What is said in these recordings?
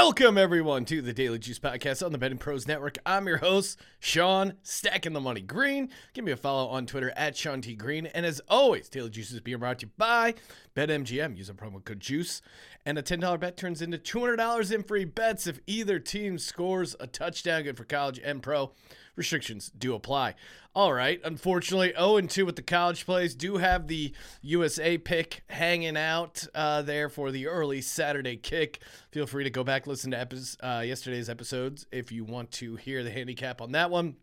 Welcome everyone to the Daily Juice Podcast on the Betting Pros Network. I'm your host, Sean, stacking the money green. Give me a follow on Twitter at Sean T Green. And as always, Daily Juice is being brought to you by BetMGM. Use a promo code JUICE. And a $10 bet turns into $200 in free bets if either team scores a touchdown. Good for college and pro. Restrictions do apply. All right. Unfortunately, 0 2 with the college plays. Do have the USA pick hanging out uh, there for the early Saturday kick. Feel free to go back listen to epi- uh, yesterday's episodes if you want to hear the handicap on that one.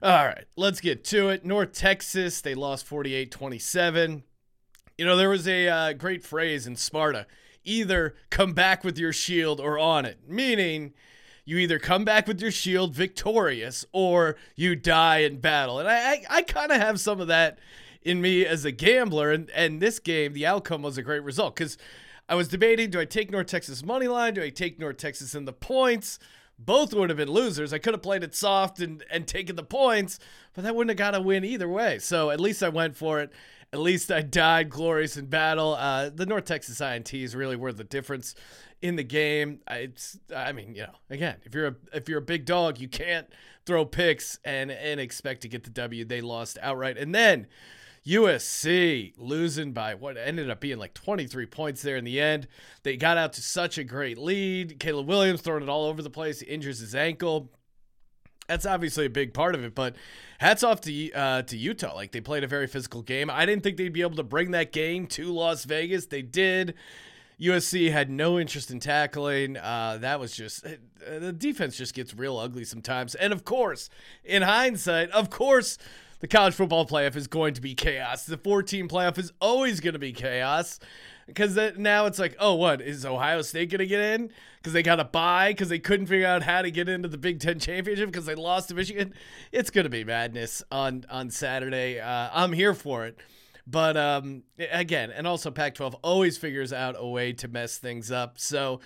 All right, let's get to it. North Texas, they lost 48 27. You know, there was a uh, great phrase in Sparta either come back with your shield or on it, meaning you either come back with your shield victorious or you die in battle. And I, I, I kind of have some of that in me as a gambler. And, and this game, the outcome was a great result because I was debating do I take North Texas money line? Do I take North Texas in the points? Both would have been losers. I could have played it soft and, and taken the points, but that wouldn't have got a win either way. So at least I went for it. At least I died glorious in battle. Uh, the North Texas INTs really were the difference in the game. It's I mean, you know, again, if you're a if you're a big dog, you can't throw picks and and expect to get the W. They lost outright. And then USC losing by what ended up being like 23 points there in the end. They got out to such a great lead. Caleb Williams throwing it all over the place, injures his ankle. That's obviously a big part of it, but hats off to uh, to Utah. Like they played a very physical game. I didn't think they'd be able to bring that game to Las Vegas. They did. USC had no interest in tackling. Uh, that was just uh, the defense just gets real ugly sometimes. And of course, in hindsight, of course, the college football playoff is going to be chaos. The 14 playoff is always going to be chaos because now it's like, oh, what is Ohio State going to get in? Because they got a buy because they couldn't figure out how to get into the Big Ten championship because they lost to Michigan. It's going to be madness on on Saturday. Uh, I'm here for it. But um, again, and also Pac 12 always figures out a way to mess things up. So,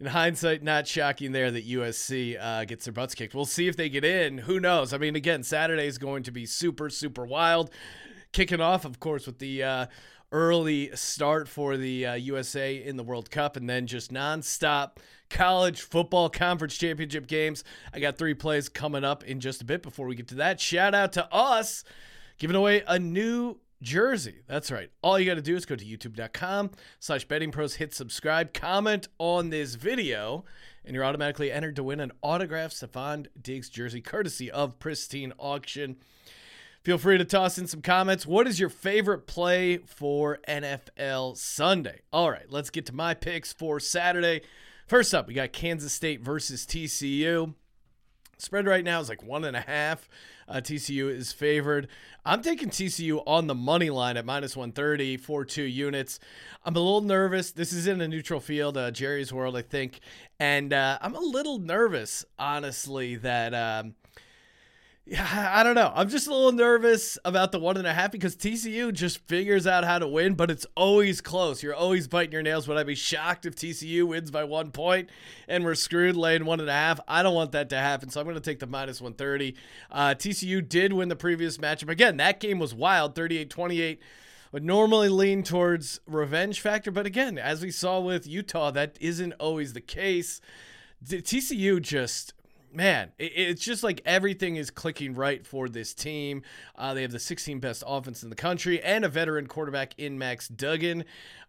in hindsight, not shocking there that USC uh, gets their butts kicked. We'll see if they get in. Who knows? I mean, again, Saturday is going to be super, super wild. Kicking off, of course, with the uh, early start for the uh, USA in the World Cup and then just nonstop college football conference championship games. I got three plays coming up in just a bit before we get to that. Shout out to us giving away a new jersey. That's right. All you got to do is go to youtube.com slash betting pros, hit subscribe, comment on this video, and you're automatically entered to win an autographed Stefon Diggs jersey courtesy of Pristine Auction. Feel free to toss in some comments. What is your favorite play for NFL Sunday? All right, let's get to my picks for Saturday. First up, we got Kansas State versus TCU. Spread right now is like one and a half. Uh, TCU is favored. I'm taking TCU on the money line at minus 130 for two units. I'm a little nervous. This is in a neutral field, uh, Jerry's World, I think. And uh, I'm a little nervous, honestly, that. Um, yeah, I don't know. I'm just a little nervous about the one and a half because TCU just figures out how to win, but it's always close. You're always biting your nails. Would I be shocked if TCU wins by one point and we're screwed laying one and a half? I don't want that to happen, so I'm going to take the minus 130. Uh, TCU did win the previous matchup. Again, that game was wild 38 28 would normally lean towards revenge factor, but again, as we saw with Utah, that isn't always the case. TCU just man, it's just like everything is clicking right for this team. Uh, they have the 16th best offense in the country and a veteran quarterback in Max Duggan.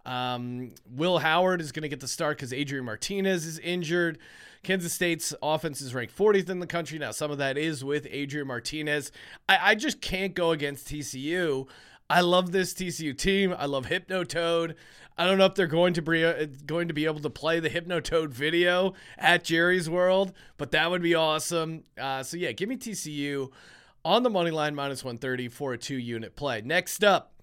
Um, Will Howard is going to get the start because Adrian Martinez is injured. Kansas State's offense is ranked 40th in the country. Now, some of that is with Adrian Martinez. I, I just can't go against TCU. I love this TCU team. I love Hypnotoad. I don't know if they're going to be uh, going to be able to play the Hypnotoad video at Jerry's World, but that would be awesome. Uh, so yeah, give me TCU on the money line minus 130 for a two unit play. Next up,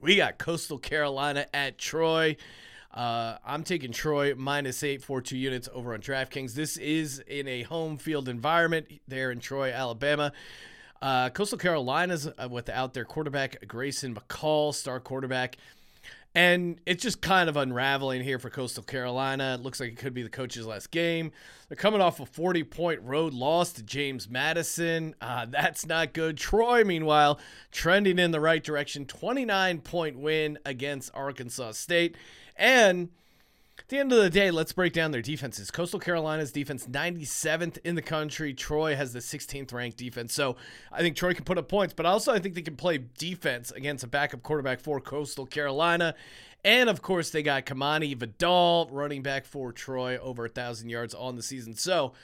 we got Coastal Carolina at Troy. Uh, I'm taking Troy minus eight for two units over on DraftKings. This is in a home field environment there in Troy, Alabama. Uh, Coastal Carolina's uh, without their quarterback, Grayson McCall, star quarterback. And it's just kind of unraveling here for Coastal Carolina. It looks like it could be the coach's last game. They're coming off a 40 point road loss to James Madison. Uh, that's not good. Troy, meanwhile, trending in the right direction. 29 point win against Arkansas State. And At the end of the day, let's break down their defenses. Coastal Carolina's defense 97th in the country. Troy has the 16th ranked defense. So I think Troy can put up points, but also I think they can play defense against a backup quarterback for Coastal Carolina. And of course, they got Kimani Vidal, running back for Troy, over a thousand yards on the season. So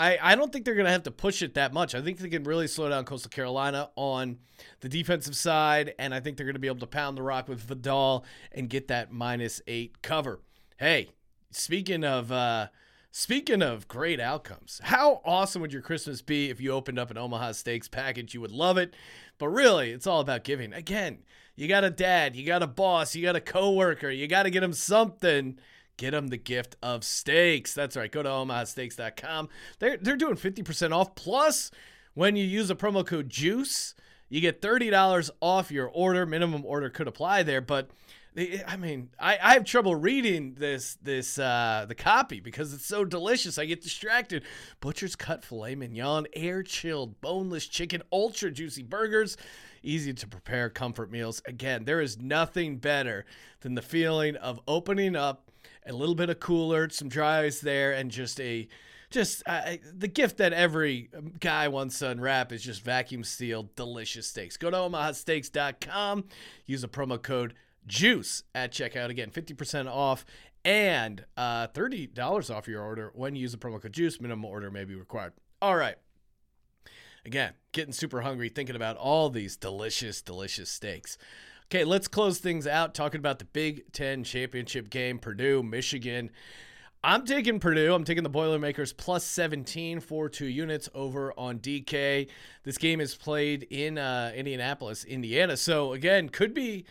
I, I don't think they're going to have to push it that much. I think they can really slow down Coastal Carolina on the defensive side, and I think they're going to be able to pound the rock with Vidal and get that minus eight cover. Hey, speaking of uh, speaking of great outcomes, how awesome would your Christmas be if you opened up an Omaha Steaks package? You would love it, but really, it's all about giving. Again, you got a dad, you got a boss, you got a coworker, you got to get them something get them the gift of steaks. That's right. Go to omahasteaks.com. They're, they're doing 50% off. Plus, when you use a promo code JUICE, you get $30 off your order. Minimum order could apply there, but I mean, I, I have trouble reading this this uh, the copy because it's so delicious. I get distracted. Butcher's cut filet mignon, air chilled boneless chicken, ultra juicy burgers, easy to prepare comfort meals. Again, there is nothing better than the feeling of opening up a little bit of cooler, some dry ice there, and just a just uh, the gift that every guy wants to unwrap is just vacuum sealed delicious steaks. Go to omahasteaks.com, use a promo code JUICE at checkout. Again, 50% off and uh, $30 off your order when you use the promo code JUICE. Minimum order may be required. All right. Again, getting super hungry thinking about all these delicious, delicious steaks. Okay, let's close things out talking about the Big Ten championship game, Purdue, Michigan. I'm taking Purdue. I'm taking the Boilermakers plus 17 for two units over on DK. This game is played in uh, Indianapolis, Indiana. So, again, could be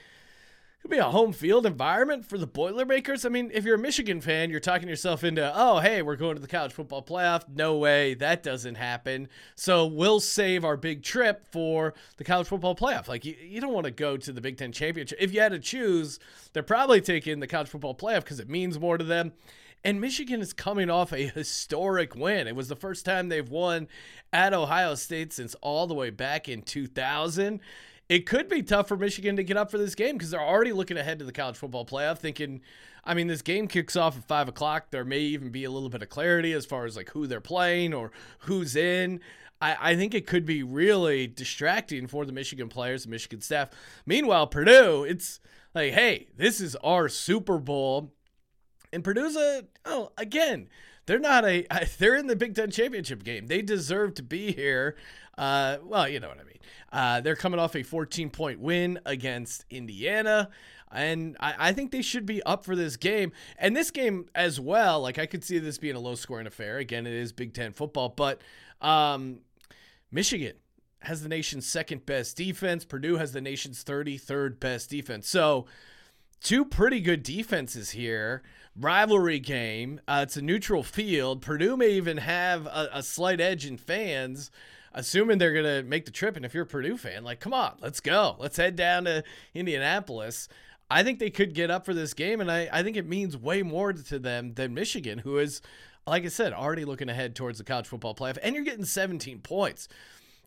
be a home field environment for the Boilermakers. I mean, if you're a Michigan fan, you're talking yourself into, oh, hey, we're going to the college football playoff. No way, that doesn't happen. So we'll save our big trip for the college football playoff. Like, you, you don't want to go to the Big Ten championship. If you had to choose, they're probably taking the college football playoff because it means more to them. And Michigan is coming off a historic win. It was the first time they've won at Ohio State since all the way back in 2000 it could be tough for Michigan to get up for this game because they're already looking ahead to the college football playoff, thinking, I mean, this game kicks off at five o'clock. There may even be a little bit of clarity as far as like who they're playing or who's in. I, I think it could be really distracting for the Michigan players, the Michigan staff. Meanwhile, Purdue, it's like, hey, this is our Super Bowl. And Purdue's a, oh, again, they're not a, they're in the Big Ten championship game. They deserve to be here. Uh, well, you know what I mean. Uh, they're coming off a 14 point win against Indiana. And I, I, think they should be up for this game. And this game as well, like I could see this being a low scoring affair. Again, it is Big Ten football, but um, Michigan has the nation's second best defense. Purdue has the nation's 33rd best defense. So, two pretty good defenses here. Rivalry game. Uh, it's a neutral field. Purdue may even have a, a slight edge in fans assuming they're going to make the trip. And if you're a Purdue fan, like, come on, let's go. Let's head down to Indianapolis. I think they could get up for this game, and I, I think it means way more to them than Michigan, who is, like I said, already looking ahead towards the college football playoff. And you're getting 17 points.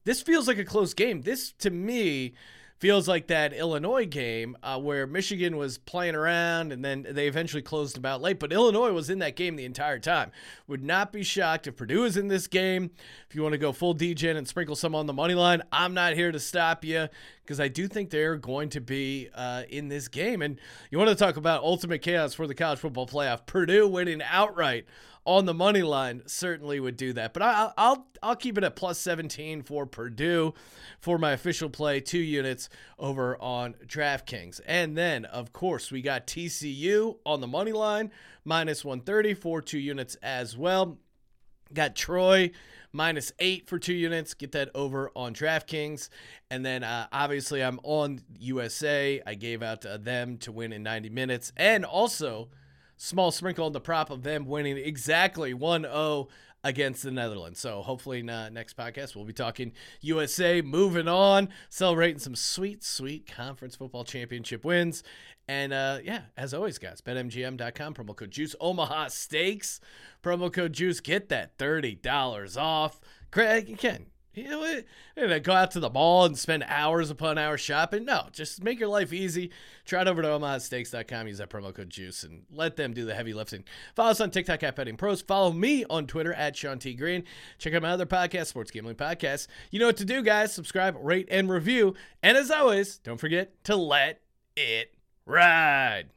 This feels like a close game. This, to me, feels like that Illinois game uh, where Michigan was playing around and then they eventually closed them out late. But Illinois was in that game the entire time. Would not be shocked if Purdue is in this game. If you want to go full DGen and sprinkle some on the money line, I'm not here to stop you because I do think they're going to be uh, in this game. And you want to talk about ultimate chaos for the college football playoff. Purdue winning outright on the money line certainly would do that. But I, will I'll keep it at plus 17 for Purdue for my official play, two units over on DraftKings. And then, of course, we got TCU on the money line, minus 130 for two units as well. Got Troy minus eight for two units. Get that over on DraftKings. And then uh, obviously I'm on USA. I gave out uh, them to win in 90 minutes. And also small sprinkle on the prop of them winning exactly 1 0 against the Netherlands. So hopefully next podcast we'll be talking USA, moving on, celebrating some sweet, sweet conference football championship wins. And uh, yeah, as always, guys, betmgm.com, promo code JUICE, Omaha Steaks, promo code JUICE, get that $30 off. Craig, Ken, You know, what? and go out to the mall and spend hours upon hours shopping. No, just make your life easy. Try it over to OmahaSteaks.com. Use that promo code JUICE and let them do the heavy lifting. Follow us on TikTok at Betting Pros. Follow me on Twitter at Sean T. Green. Check out my other podcast, Sports Gambling Podcast. You know what to do, guys. Subscribe, rate, and review. And as always, don't forget to let it ride.